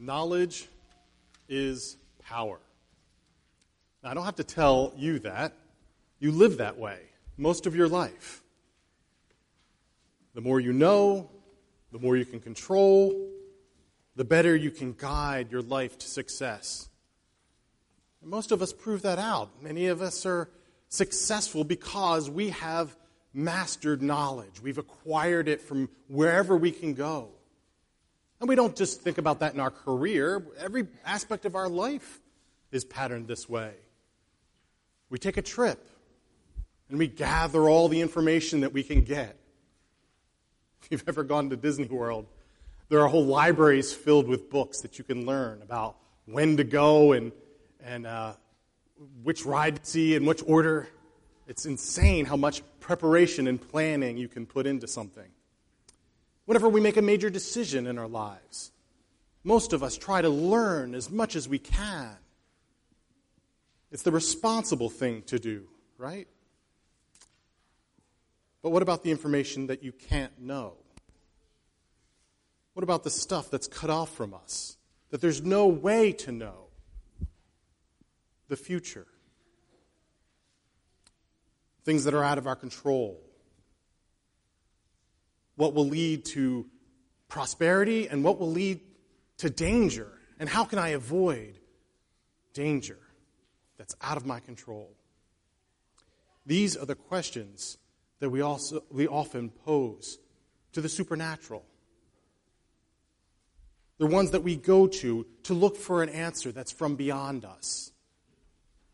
Knowledge is power. Now, I don't have to tell you that. You live that way most of your life. The more you know, the more you can control, the better you can guide your life to success. And most of us prove that out. Many of us are successful because we have mastered knowledge. We've acquired it from wherever we can go. And we don't just think about that in our career, every aspect of our life is patterned this way. We take a trip and we gather all the information that we can get. If you've ever gone to Disney World, there are whole libraries filled with books that you can learn about when to go and, and uh, which ride to see in which order. It's insane how much preparation and planning you can put into something whenever we make a major decision in our lives. Most of us try to learn as much as we can. It's the responsible thing to do, right? But what about the information that you can't know? What about the stuff that's cut off from us, that there's no way to know? The future. Things that are out of our control what will lead to prosperity and what will lead to danger, and how can I avoid danger that's out of my control? These are the questions that we, also, we often pose to the supernatural. They're ones that we go to to look for an answer that's from beyond us,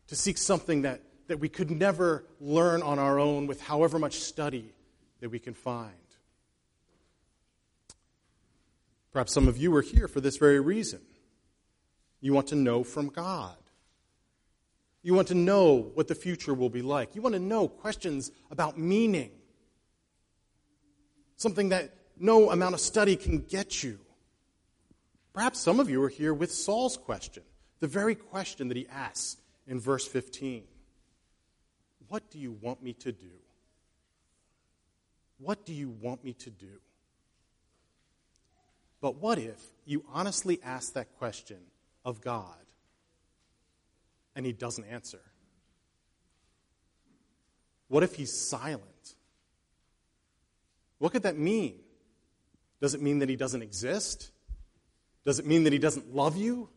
to seek something that, that we could never learn on our own with however much study that we can find. Perhaps some of you are here for this very reason. You want to know from God. You want to know what the future will be like. You want to know questions about meaning. Something that no amount of study can get you. Perhaps some of you are here with Saul's question, the very question that he asks in verse 15. What do you want me to do? What do you want me to do? But what if you honestly ask that question of God and He doesn't answer? What if He's silent? What could that mean? Does it mean that He doesn't exist? Does it mean that He doesn't love you?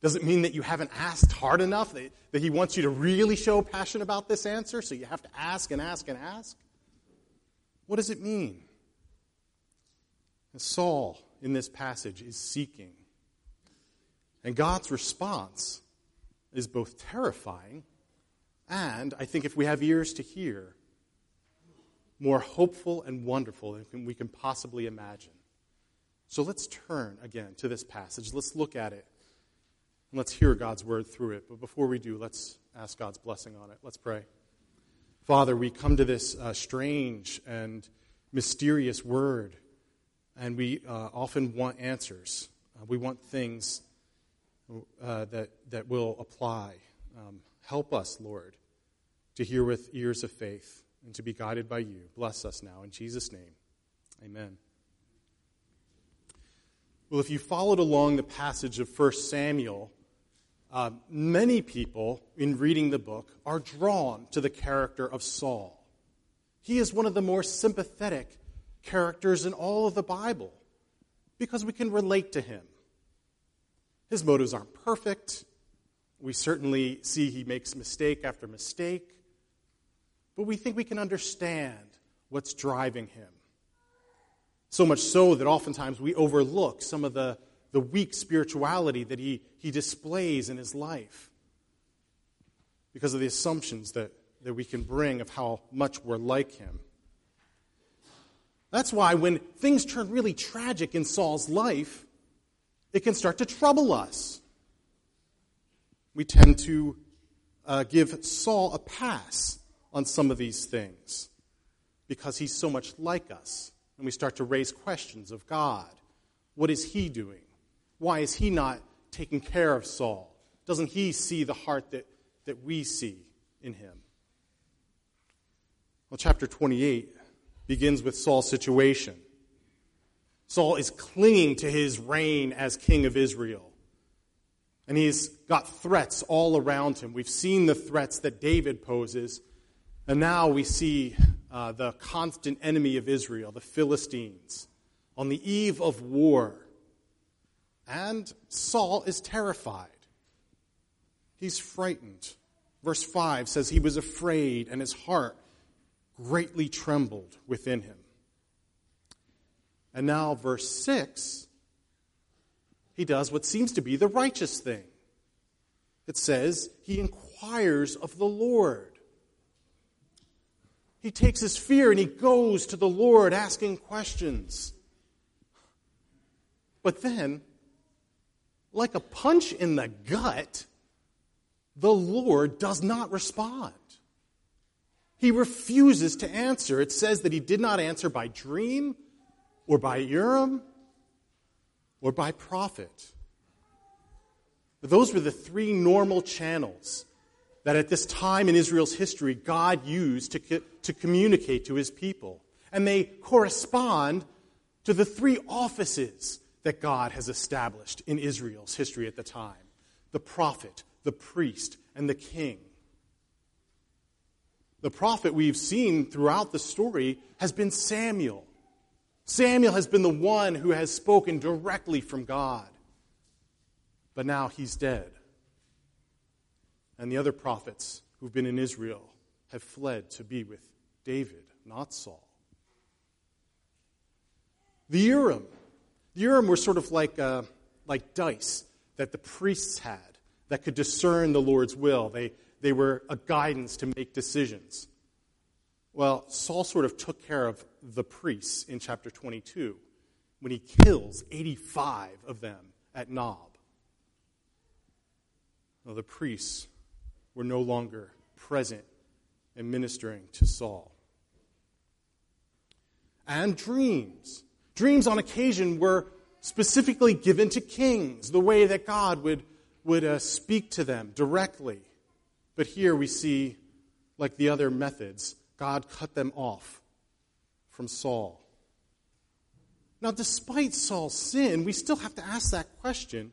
Does it mean that you haven't asked hard enough, that, that He wants you to really show passion about this answer, so you have to ask and ask and ask? What does it mean? And Saul in this passage is seeking. And God's response is both terrifying and, I think, if we have ears to hear, more hopeful and wonderful than we can possibly imagine. So let's turn again to this passage. Let's look at it. And let's hear God's word through it. But before we do, let's ask God's blessing on it. Let's pray. Father, we come to this uh, strange and mysterious word and we uh, often want answers. Uh, we want things uh, that, that will apply. Um, help us, Lord, to hear with ears of faith and to be guided by you. Bless us now. In Jesus' name, amen. Well, if you followed along the passage of 1 Samuel, uh, many people, in reading the book, are drawn to the character of Saul. He is one of the more sympathetic characters in all of the Bible because we can relate to him. His motives aren't perfect. We certainly see he makes mistake after mistake. But we think we can understand what's driving him. So much so that oftentimes we overlook some of the, the weak spirituality that he, he displays in his life because of the assumptions that, that we can bring of how much we're like him. That's why when things turn really tragic in Saul's life, it can start to trouble us. We tend to uh, give Saul a pass on some of these things because he's so much like us. And we start to raise questions of God. What is he doing? Why is he not taking care of Saul? Doesn't he see the heart that, that we see in him? Well, chapter 28 begins with Saul's situation. Saul is clinging to his reign as king of Israel. And he's got threats all around him. We've seen the threats that David poses, and now we see uh, the constant enemy of Israel, the Philistines, on the eve of war. And Saul is terrified. He's frightened. Verse 5 says he was afraid, and his heart greatly trembled within him. And now, verse 6, he does what seems to be the righteous thing. It says he inquires of the Lord. He takes his fear and he goes to the Lord asking questions. But then, like a punch in the gut, the Lord does not respond. He refuses to answer. It says that he did not answer by dream or by Urim or by prophet. Those were the three normal channels that at this time in Israel's history God used to, to communicate to his people. And they correspond to the three offices that God has established in Israel's history at the time the prophet, the priest, and the king. The prophet we've seen throughout the story has been Samuel. Samuel has been the one who has spoken directly from God. But now he's dead. And the other prophets who've been in Israel have fled to be with David, not Saul. The Urim. The Urim were sort of like, uh, like dice that the priests had that could discern the Lord's will. They, they were a guidance to make decisions. Well, Saul sort of took care of the priests in chapter 22 when he kills 85 of them at Nob. Well, the priests were no longer present and ministering to Saul. And dreams. Dreams on occasion were specifically given to kings, the way that God would, would uh, speak to them directly. But here we see, like the other methods, God cut them off from Saul. Now, despite Saul's sin, we still have to ask that question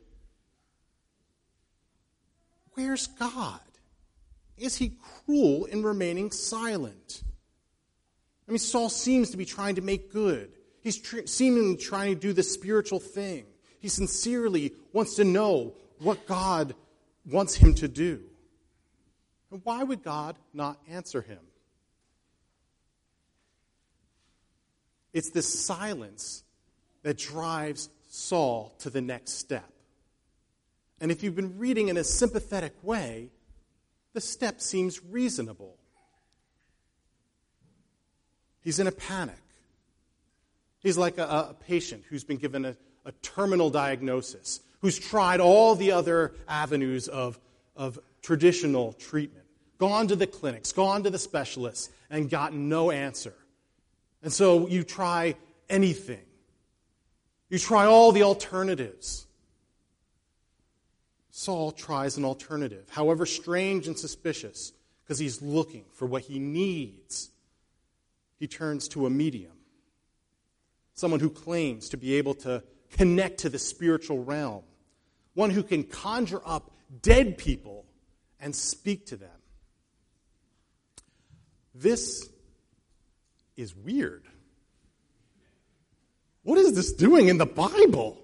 where's God? Is he cruel in remaining silent? I mean, Saul seems to be trying to make good. He's tr- seemingly trying to do the spiritual thing. He sincerely wants to know what God wants him to do. And why would God not answer him? It's this silence that drives Saul to the next step. And if you've been reading in a sympathetic way, the step seems reasonable. He's in a panic. He's like a, a patient who's been given a, a, terminal diagnosis, who's tried all the other avenues of, of traditional treatment, gone to the clinics, gone to the specialists, and gotten no answer. And so you try anything. You try all the alternatives. Saul tries an alternative, however strange and suspicious, because he's looking for what he needs. He turns to a medium, someone who claims to be able to connect to the spiritual realm, one who can conjure up dead people and speak to them. This is weird. What is this doing in the Bible?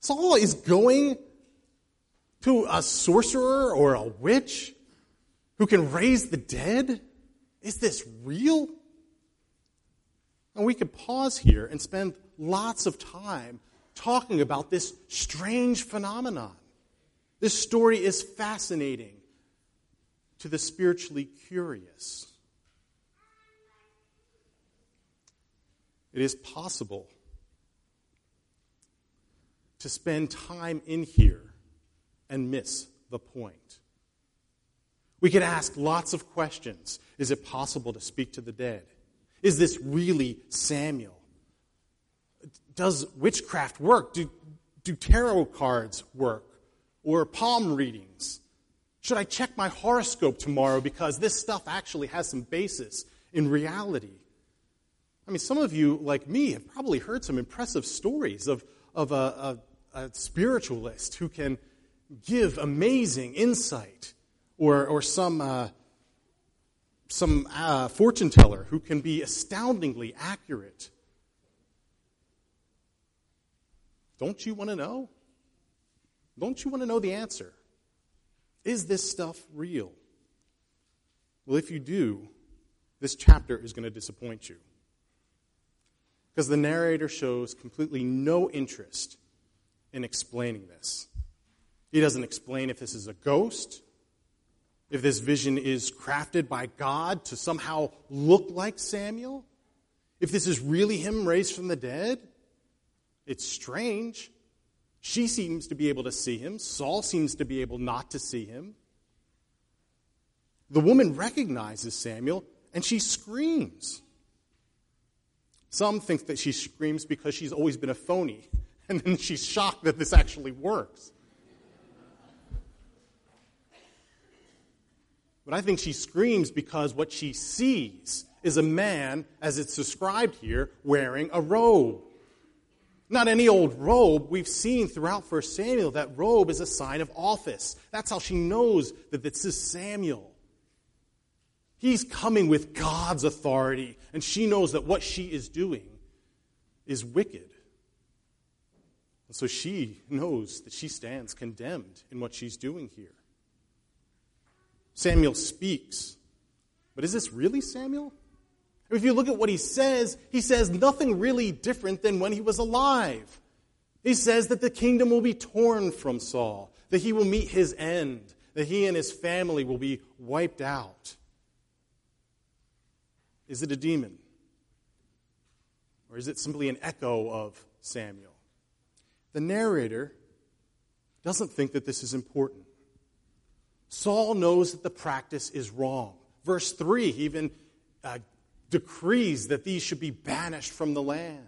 Saul is going to a sorcerer or a witch who can raise the dead? Is this real? And we could pause here and spend lots of time talking about this strange phenomenon. This story is fascinating to the spiritually curious. It is possible to spend time in here and miss the point. We could ask lots of questions. Is it possible to speak to the dead? Is this really Samuel? Does witchcraft work? Do, do tarot cards work? Or palm readings? Should I check my horoscope tomorrow because this stuff actually has some basis in reality? I mean, some of you, like me, have probably heard some impressive stories of, of a, a a spiritualist who can give amazing insight, or, or some, uh, some uh, fortune teller who can be astoundingly accurate. Don't you want to know? Don't you want to know the answer? Is this stuff real? Well, if you do, this chapter is going to disappoint you. Because the narrator shows completely no interest in explaining this. He doesn't explain if this is a ghost, if this vision is crafted by God to somehow look like Samuel, if this is really him raised from the dead. It's strange. She seems to be able to see him. Saul seems to be able not to see him. The woman recognizes Samuel and she screams. Some think that she screams because she's always been a phony, and then she's shocked that this actually works. But I think she screams because what she sees is a man, as it's described here, wearing a robe. Not any old robe. We've seen throughout 1 Samuel that robe is a sign of office. That's how she knows that this is Samuel. He's coming with God's authority, and she knows that what she is doing is wicked. And so she knows that she stands condemned in what she's doing here. Samuel speaks. But is this really Samuel? If you look at what he says, he says nothing really different than when he was alive. He says that the kingdom will be torn from Saul, that he will meet his end, that he and his family will be wiped out. Is it a demon? Or is it simply an echo of Samuel? The narrator doesn't think that this is important. Saul knows that the practice is wrong. Verse 3 he even uh, decrees that these should be banished from the land.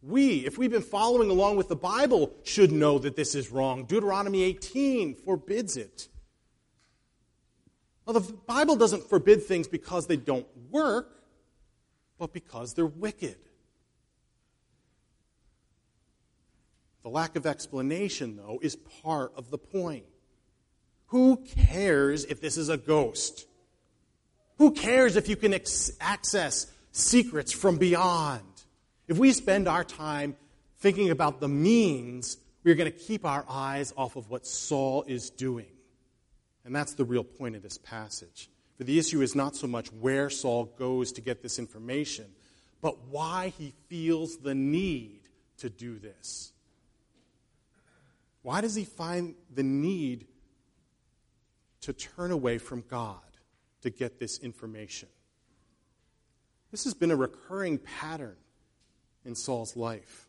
We, if we've been following along with the Bible, should know that this is wrong. Deuteronomy 18 forbids it. Well, the Bible doesn't forbid things because they don't work, but because they're wicked. The lack of explanation, though, is part of the point. Who cares if this is a ghost? Who cares if you can ex- access secrets from beyond? If we spend our time thinking about the means, we're going to keep our eyes off of what Saul is doing. And that's the real point of this passage. For the issue is not so much where Saul goes to get this information, but why he feels the need to do this. Why does he find the need to turn away from God to get this information? This has been a recurring pattern in Saul's life.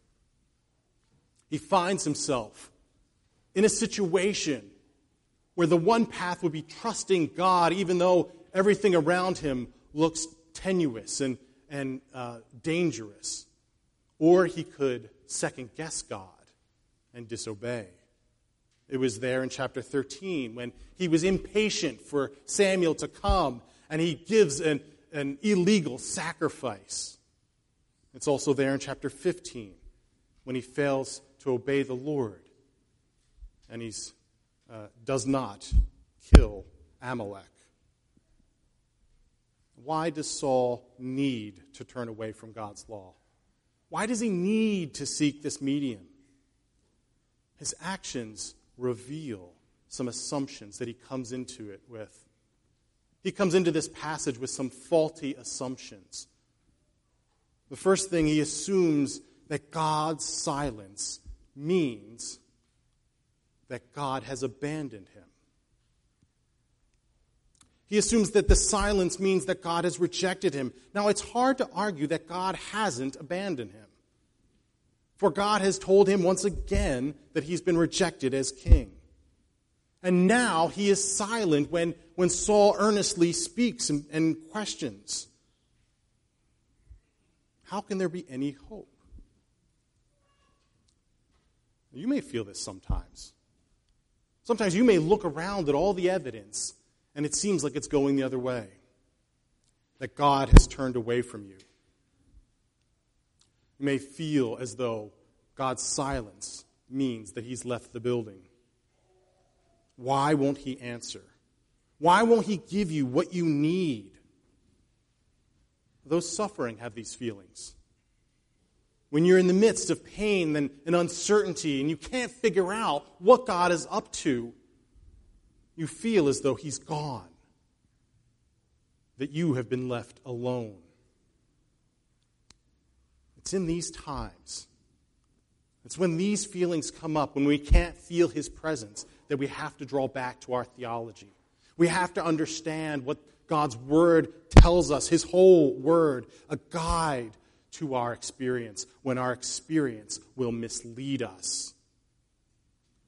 He finds himself in a situation where the one path would be trusting God, even though everything around him looks tenuous and, and uh, dangerous. Or he could second guess God and disobey. It was there in chapter 13 when he was impatient for Samuel to come and he gives an, an illegal sacrifice. It's also there in chapter 15 when he fails to obey the Lord and he's uh, does not kill Amalek. Why does Saul need to turn away from God's law? Why does he need to seek this medium? His actions reveal some assumptions that he comes into it with. He comes into this passage with some faulty assumptions. The first thing he assumes that God's silence means that God has abandoned him. He assumes that the silence means that God has rejected him. Now, it's hard to argue that God hasn't abandoned him. For God has told him once again that he's been rejected as king. And now he is silent when, when Saul earnestly speaks and, and questions. How can there be any hope? You may feel this sometimes. Sometimes you may look around at all the evidence and it seems like it's going the other way, that God has turned away from you. You may feel as though God's silence means that he's left the building. Why won't he answer? Why won't he give you what you need? Those suffering have these feelings. When you're in the midst of pain and, uncertainty and you can't figure out what God is up to, you feel as though he's gone, that you have been left alone. It's in these times, it's when these feelings come up, when we can't feel his presence, that we have to draw back to our theology. We have to understand what God's Word tells us, His whole Word, a guide to our experience when our experience will mislead us.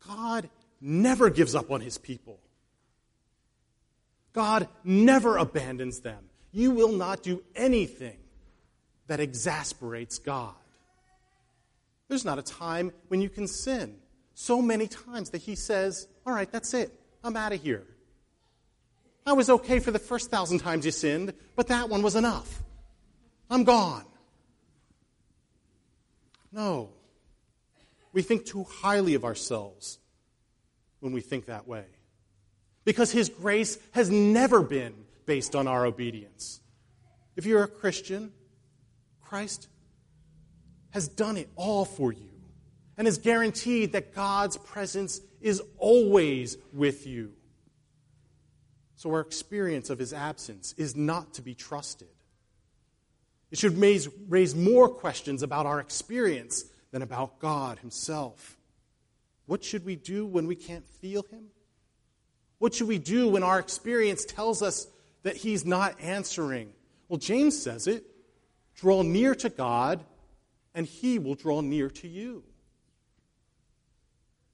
God never gives up on His people. God never abandons them. You will not do anything that exasperates God. There's not a time when you can sin. So many times that He says, All right, that's it. I'm out of here. I was okay for the first thousand times you sinned, but that one was enough. I'm gone. No. We think too highly of ourselves when we think that way. Because His grace has never been based on our obedience. If you're a Christian, Christ has done it all for you and has guaranteed that God's presence is always with you. So our experience of his absence is not to be trusted. It should raise, raise more questions about our experience than about God himself. What should we do when we can't feel him? What should we do when our experience tells us that he's not answering? Well, James says it draw near to God, and he will draw near to you.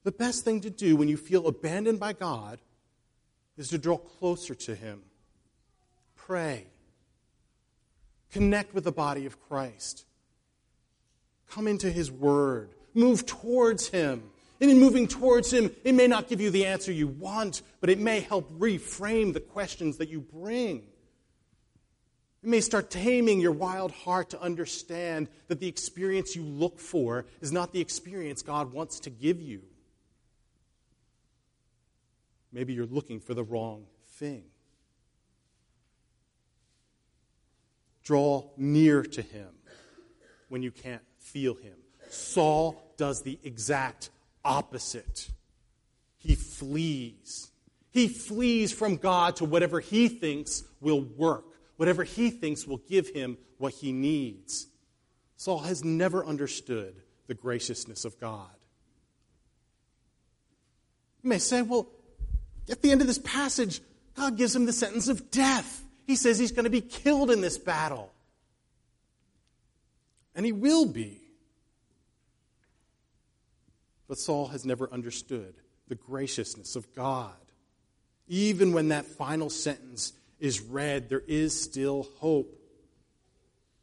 The best thing to do when you feel abandoned by God is to draw closer to Him. Pray. Connect with the body of Christ. Come into His Word. Move towards Him. And in moving towards Him, it may not give you the answer you want, but it may help reframe the questions that you bring. It may start taming your wild heart to understand that the experience you look for is not the experience God wants to give you. Maybe you're looking for the wrong thing. Draw near to him when you can't feel him. Saul does the exact opposite. He flees. He flees from God to whatever he thinks will work, whatever he thinks will give him what he needs. Saul has never understood the graciousness of God. You may say, well, at the end of this passage, God gives him the sentence of death. He says he's going to be killed in this battle. And he will be. But Saul has never understood the graciousness of God. Even when that final sentence is read, there is still hope.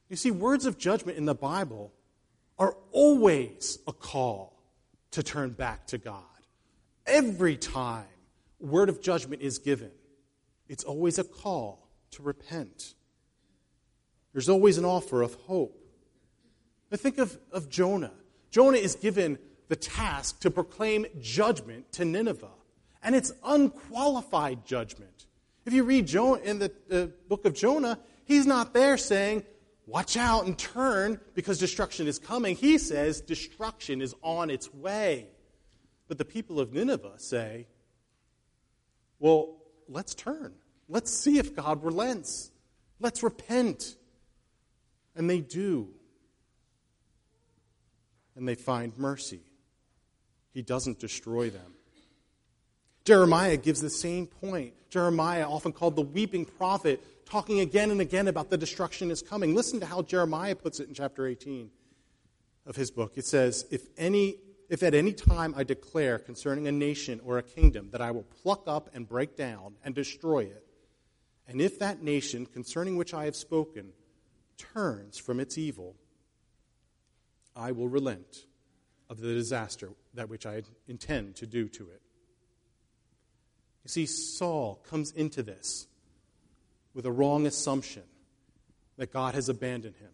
You see, words of judgment in the Bible are always a call to turn back to God. Every time word of judgment is given, it's always a call to repent. There's always an offer of hope. I think of, of Jonah. Jonah is given the task to proclaim judgment to Nineveh, and it's unqualified judgment. If you read Jonah in the uh, book of Jonah, he's not there saying, Watch out and turn because destruction is coming. He says destruction is on its way. But the people of Nineveh say, well, let's turn. Let's see if God relents. Let's repent. And they do. And they find mercy. He doesn't destroy them. Jeremiah gives the same point. Jeremiah, often called the weeping prophet, talking again and again about the destruction is coming. Listen to how Jeremiah puts it in chapter 18 of his book. It says, If any if at any time I declare concerning a nation or a kingdom that I will pluck up and break down and destroy it, and if that nation concerning which I have spoken turns from its evil, I will relent of the disaster that which I intend to do to it. You see, Saul comes into this with a wrong assumption that God has abandoned him.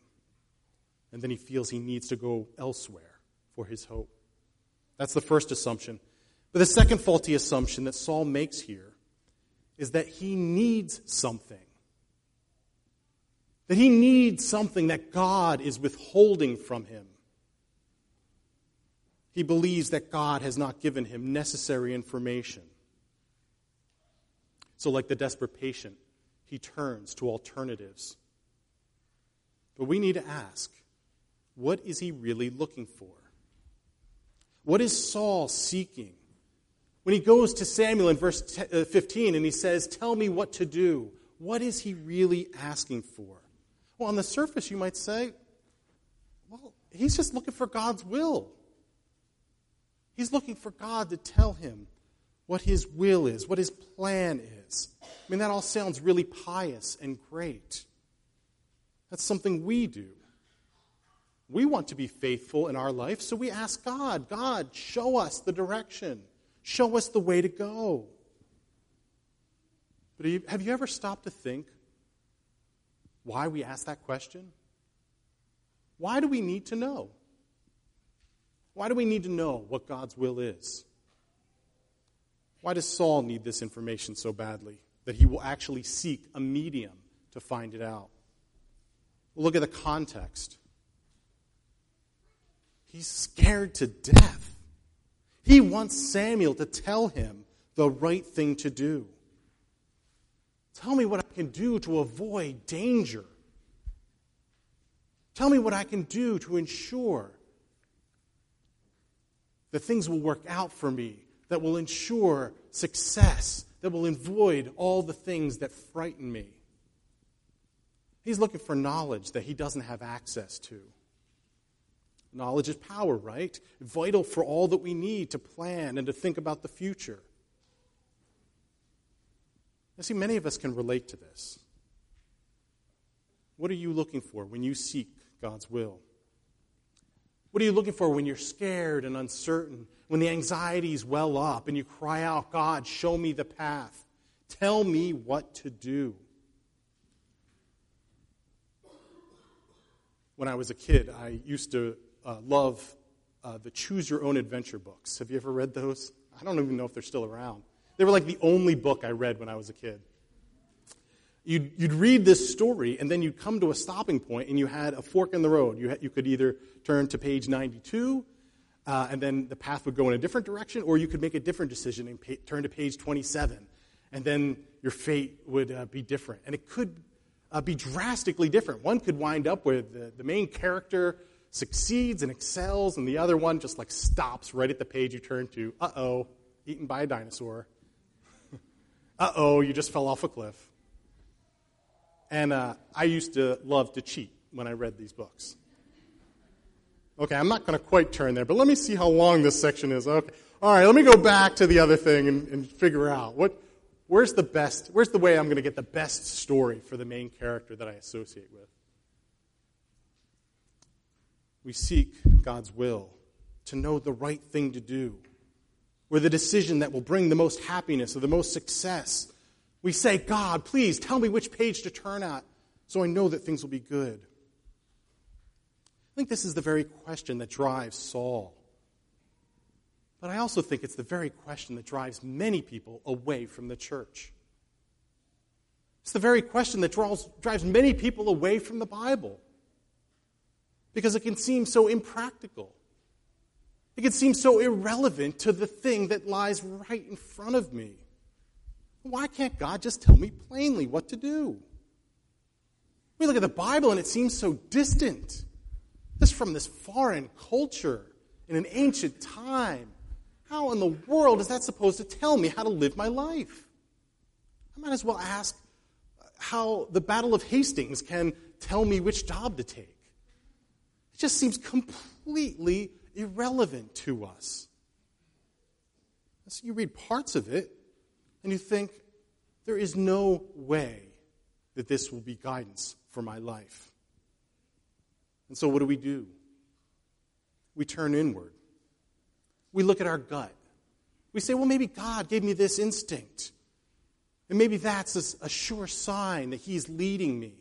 And then he feels he needs to go elsewhere for his hope. That's the first assumption. But the second faulty assumption that Saul makes here is that he needs something. That he needs something that God is withholding from him. He believes that God has not given him necessary information. So, like the desperate patient, he turns to alternatives. But we need to ask what is he really looking for? What is Saul seeking? When he goes to Samuel in verse uh, 15 and he says, Tell me what to do, what is he really asking for? Well, on the surface, you might say, Well, he's just looking for God's will. He's looking for God to tell him what his will is, what his plan is. I mean, that all sounds really pious and great. That's something we do. We want to be faithful in our life, so we ask God, God, show us the direction, show us the way to go. But have you ever stopped to think why we ask that question? Why do we need to know? Why do we need to know what God's will is? Why does Saul need this information so badly that he will actually seek a medium to find it out? look at the context. He's scared to death. He wants Samuel to tell him the right thing to do. Tell me what I can do to avoid danger. Tell me what I can do to ensure that things will work out for me, that will ensure success, that will avoid all the things that frighten me. He's looking for knowledge that he doesn't have access to. Knowledge is power, right? Vital for all that we need to plan and to think about the future. I see many of us can relate to this. What are you looking for when you seek God's will? What are you looking for when you're scared and uncertain, when the anxieties well up and you cry out, God, show me the path? Tell me what to do. When I was a kid, I used to uh, love uh, the Choose Your Own Adventure books. Have you ever read those? I don't even know if they're still around. They were like the only book I read when I was a kid. You'd, you'd read this story, and then you'd come to a stopping point, and you had a fork in the road. You, you could either turn to page 92, uh, and then the path would go in a different direction, or you could make a different decision and turn to page 27, and then your fate would uh, be different. And it could uh, be drastically different. One could wind up with the, the main character succeeds and excels, and the other one just like stops right at the page you turn to. Uh oh, eaten by a dinosaur. uh oh, you just fell off a cliff. And uh, I used to love to cheat when I read these books. Okay, I'm not going to quite turn there, but let me see how long this section is. Okay. All right, let me go back to the other thing and, and figure out what, where's the best, where's the way I'm going to get the best story for the main character that I associate with. We seek God's will to know the right thing to do, or the decision that will bring the most happiness or the most success we say, God, please tell me which page to turn at so I know that things will be good. I think this is the very question that drives Saul. But I also think it's the very question that drives many people away from the church. It's the very question that draws, drives many people away from the Bible because it can seem so impractical. It can seem so irrelevant to the thing that lies right in front of me. Why can't God just tell me plainly what to do? We look at the Bible and it seems so distant. This from this foreign culture in an ancient time. How in the world is that supposed to tell me how to live my life? I might as well ask how the Battle of Hastings can tell me which job to take. It just seems completely irrelevant to us. So you read parts of it, and you think, there is no way that this will be guidance for my life. And so, what do we do? We turn inward. We look at our gut. We say, well, maybe God gave me this instinct. And maybe that's a, sure sign that He's leading me.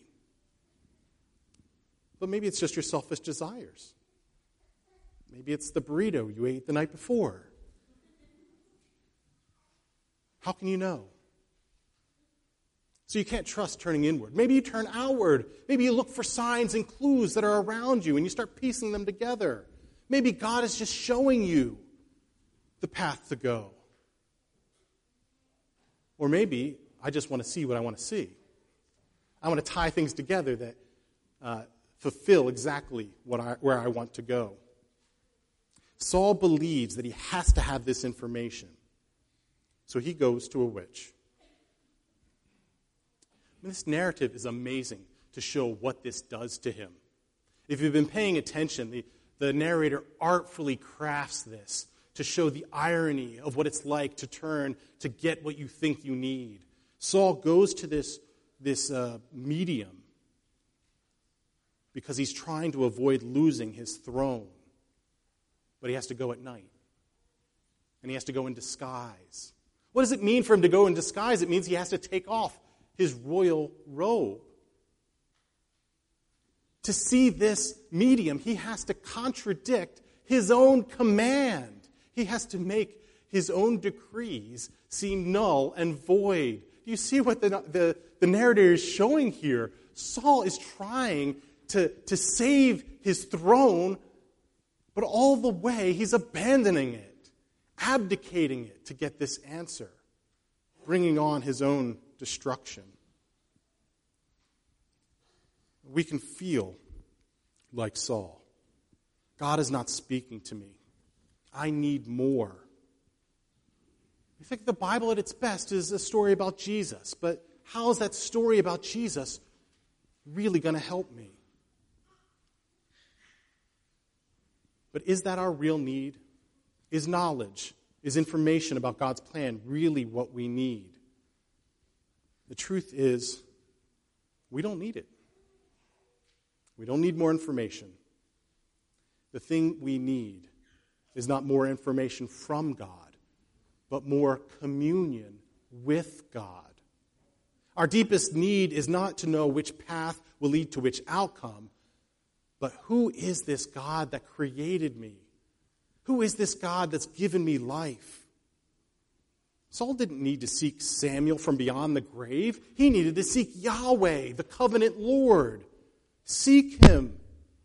But maybe it's just your selfish desires. Maybe it's the burrito you ate the night before. How can you know? So you can't trust turning inward. Maybe you turn outward. Maybe you look for signs and clues that are around you and you start piecing them together. Maybe God is just showing you the path to go. Or maybe I just want to see what I want to see. I want to tie things together that uh, fulfill exactly what I, where I want to go. Saul believes that he has to have this information. So he goes to a witch. This narrative is amazing to show what this does to him. If you've been paying attention, the, the narrator artfully crafts this to show the irony of what it's like to turn to get what you think you need. Saul goes to this, this uh, medium because he's trying to avoid losing his throne. But he has to go at night. And he has to go in disguise. What does it mean for him to go in disguise? It means he has to take off his royal robe. To see this medium, he has to contradict his own command. He has to make his own decrees seem null and void. Do you see what the, the, the narrator is showing here? Saul is trying to, to save his throne, but all the way he's abandoning it, abdicating it to get this answer, bringing on his own destruction. We can feel like Saul. God is not speaking to me. I need more. I think the Bible at its best is a story about Jesus, but how is that story about Jesus really going to help me? But is that our real need? Is knowledge, is information about God's plan really what we need? The truth is, we don't need it. We don't need more information. The thing we need is not more information from God, but more communion with God. Our deepest need is not to know which path will lead to which outcome, but who is this God that created me? Who is this God that's given me life? Saul didn't need to seek Samuel from beyond the grave. He needed to seek Yahweh, the covenant Lord. Seek him.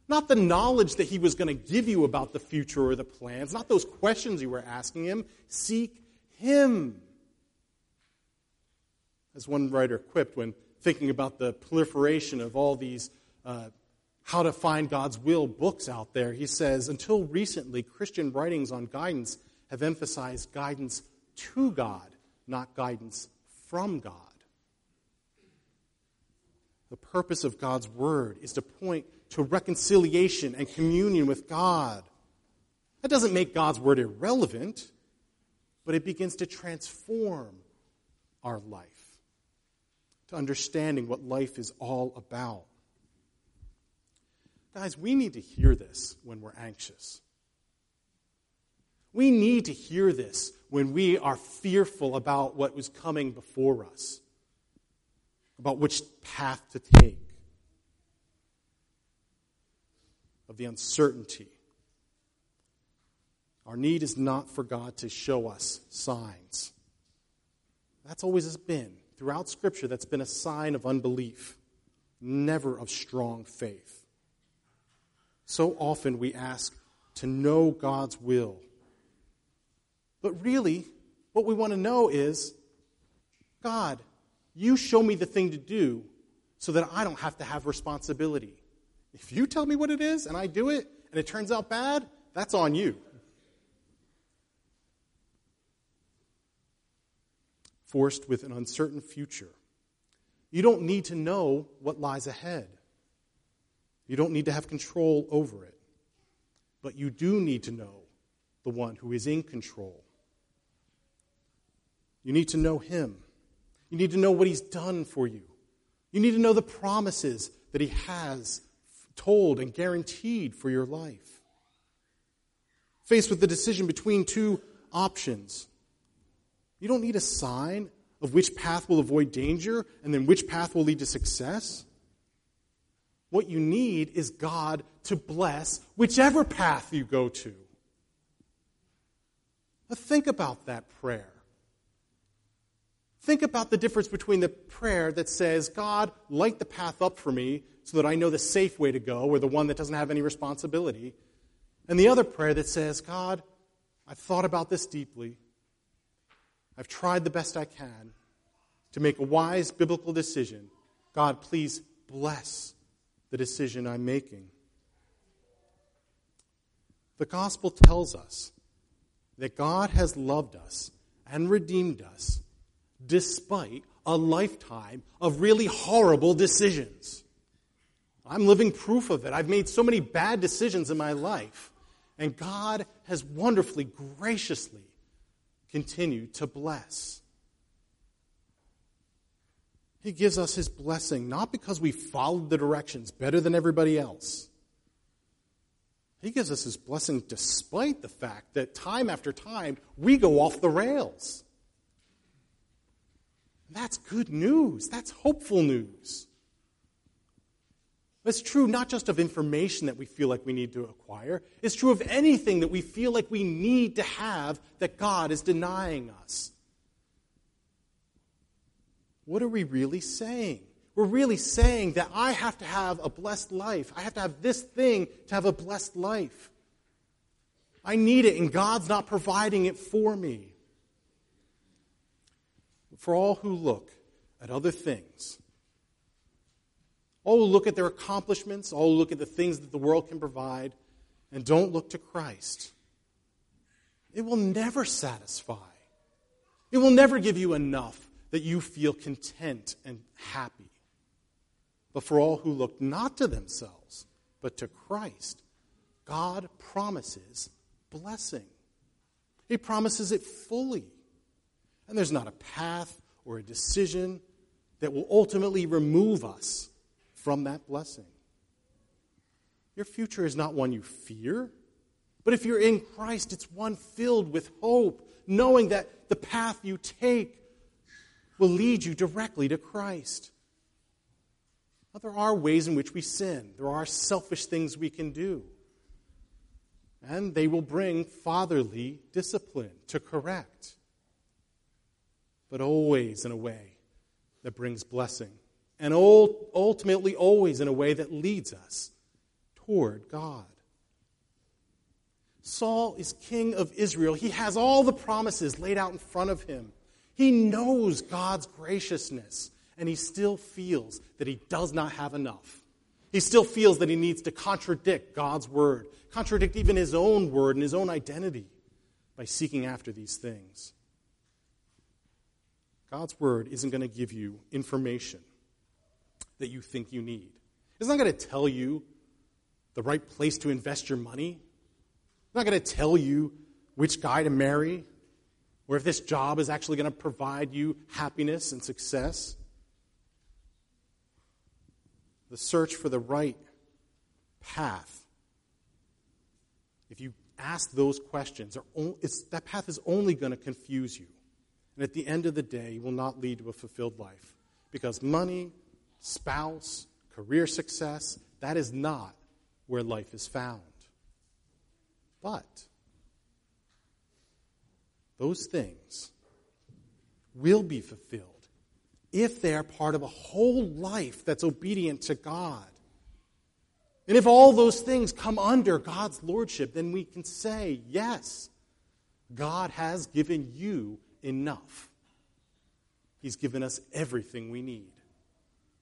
Not the knowledge that he was going to give you about the future or the plans, not those questions you were asking him. Seek him. As one writer quipped when thinking about the proliferation of all these uh, how to find God's will books out there. He says, until recently, Christian writings on guidance have emphasized guidance to God, not guidance from God. The purpose of God's word is to point to reconciliation and communion with God. That doesn't make God's word irrelevant, but it begins to transform our life to understanding what life is all about. Guys, we need to hear this when we're anxious. We need to hear this when we are fearful about what was coming before us, about which path to take, of the uncertainty. Our need is not for God to show us signs. That's always been, throughout Scripture, that's been a sign of unbelief, never of strong faith. So often we ask to know God's will. But really, what we want to know is God, you show me the thing to do so that I don't have to have responsibility. If you tell me what it is and I do it and it turns out bad, that's on you. Forced with an uncertain future. You don't need to know what lies ahead. You don't need to have control over it. But you do need to know the one who is in control. You need to know him. You need to know what he's done for you. You need to know the promises that he has told and guaranteed for your life. Faced with the decision between two options, you don't need a sign of which path will avoid danger and then which path will lead to success. What you need is God to bless whichever path you go to. But think about that prayer. Think about the difference between the prayer that says, God, light the path up for me so that I know the safe way to go or the one that doesn't have any responsibility, and the other prayer that says, God, I've thought about this deeply. I've tried the best I can to make a wise biblical decision. God, please bless the decision I'm making. The gospel tells us that God has loved us and redeemed us despite a lifetime of really horrible decisions. I'm living proof of it. I've made so many bad decisions in my life, and God has wonderfully, graciously continued to bless. He gives us His blessing not because we followed the directions better than everybody else. He gives us His blessing despite the fact that time after time we go off the rails. That's good news. That's hopeful news. It's true not just of information that we feel like we need to acquire, it's true of anything that we feel like we need to have that God is denying us. What are we really saying? We're really saying that I have to have a blessed life. I have to have this thing to have a blessed life. I need it, and God's not providing it for me. For all who look at other things, all who look at their accomplishments, all who look at the things that the world can provide, and don't look to Christ, it will never satisfy. It will never give you enough that you feel content and happy. But for all who look not to themselves, but to Christ, God promises blessing. He promises it fully. And there's not a path or a decision that will ultimately remove us from that blessing. Your future is not one you fear, but if you're in Christ, it's one filled with hope, knowing that the path you take will lead you directly to Christ. Now, there are ways in which we sin, there are selfish things we can do. And they will bring fatherly discipline to correct, but always in a way that brings blessing, and ultimately always in a way that leads us toward God. Saul is king of Israel. He has all the promises laid out in front of him. He knows God's graciousness, and he still feels that he does not have enough. He still feels that he needs to contradict God's word, contradict even his own word and his own identity by seeking after these things. God's word isn't going to give you information that you think you need. It's not going to tell you the right place to invest your money. It's not going to tell you which guy to marry or if this job is actually going to provide you happiness and success. The search for the right path. If you ask those questions, that path is only going to confuse you. And at the end of the day, will not lead to a fulfilled life. Because money, spouse, career success, that is not where life is found. But those things will be fulfilled if they are part of a whole life that's obedient to God. And if all those things come under God's lordship, then we can say, yes, God has given you enough. He's given us everything we need.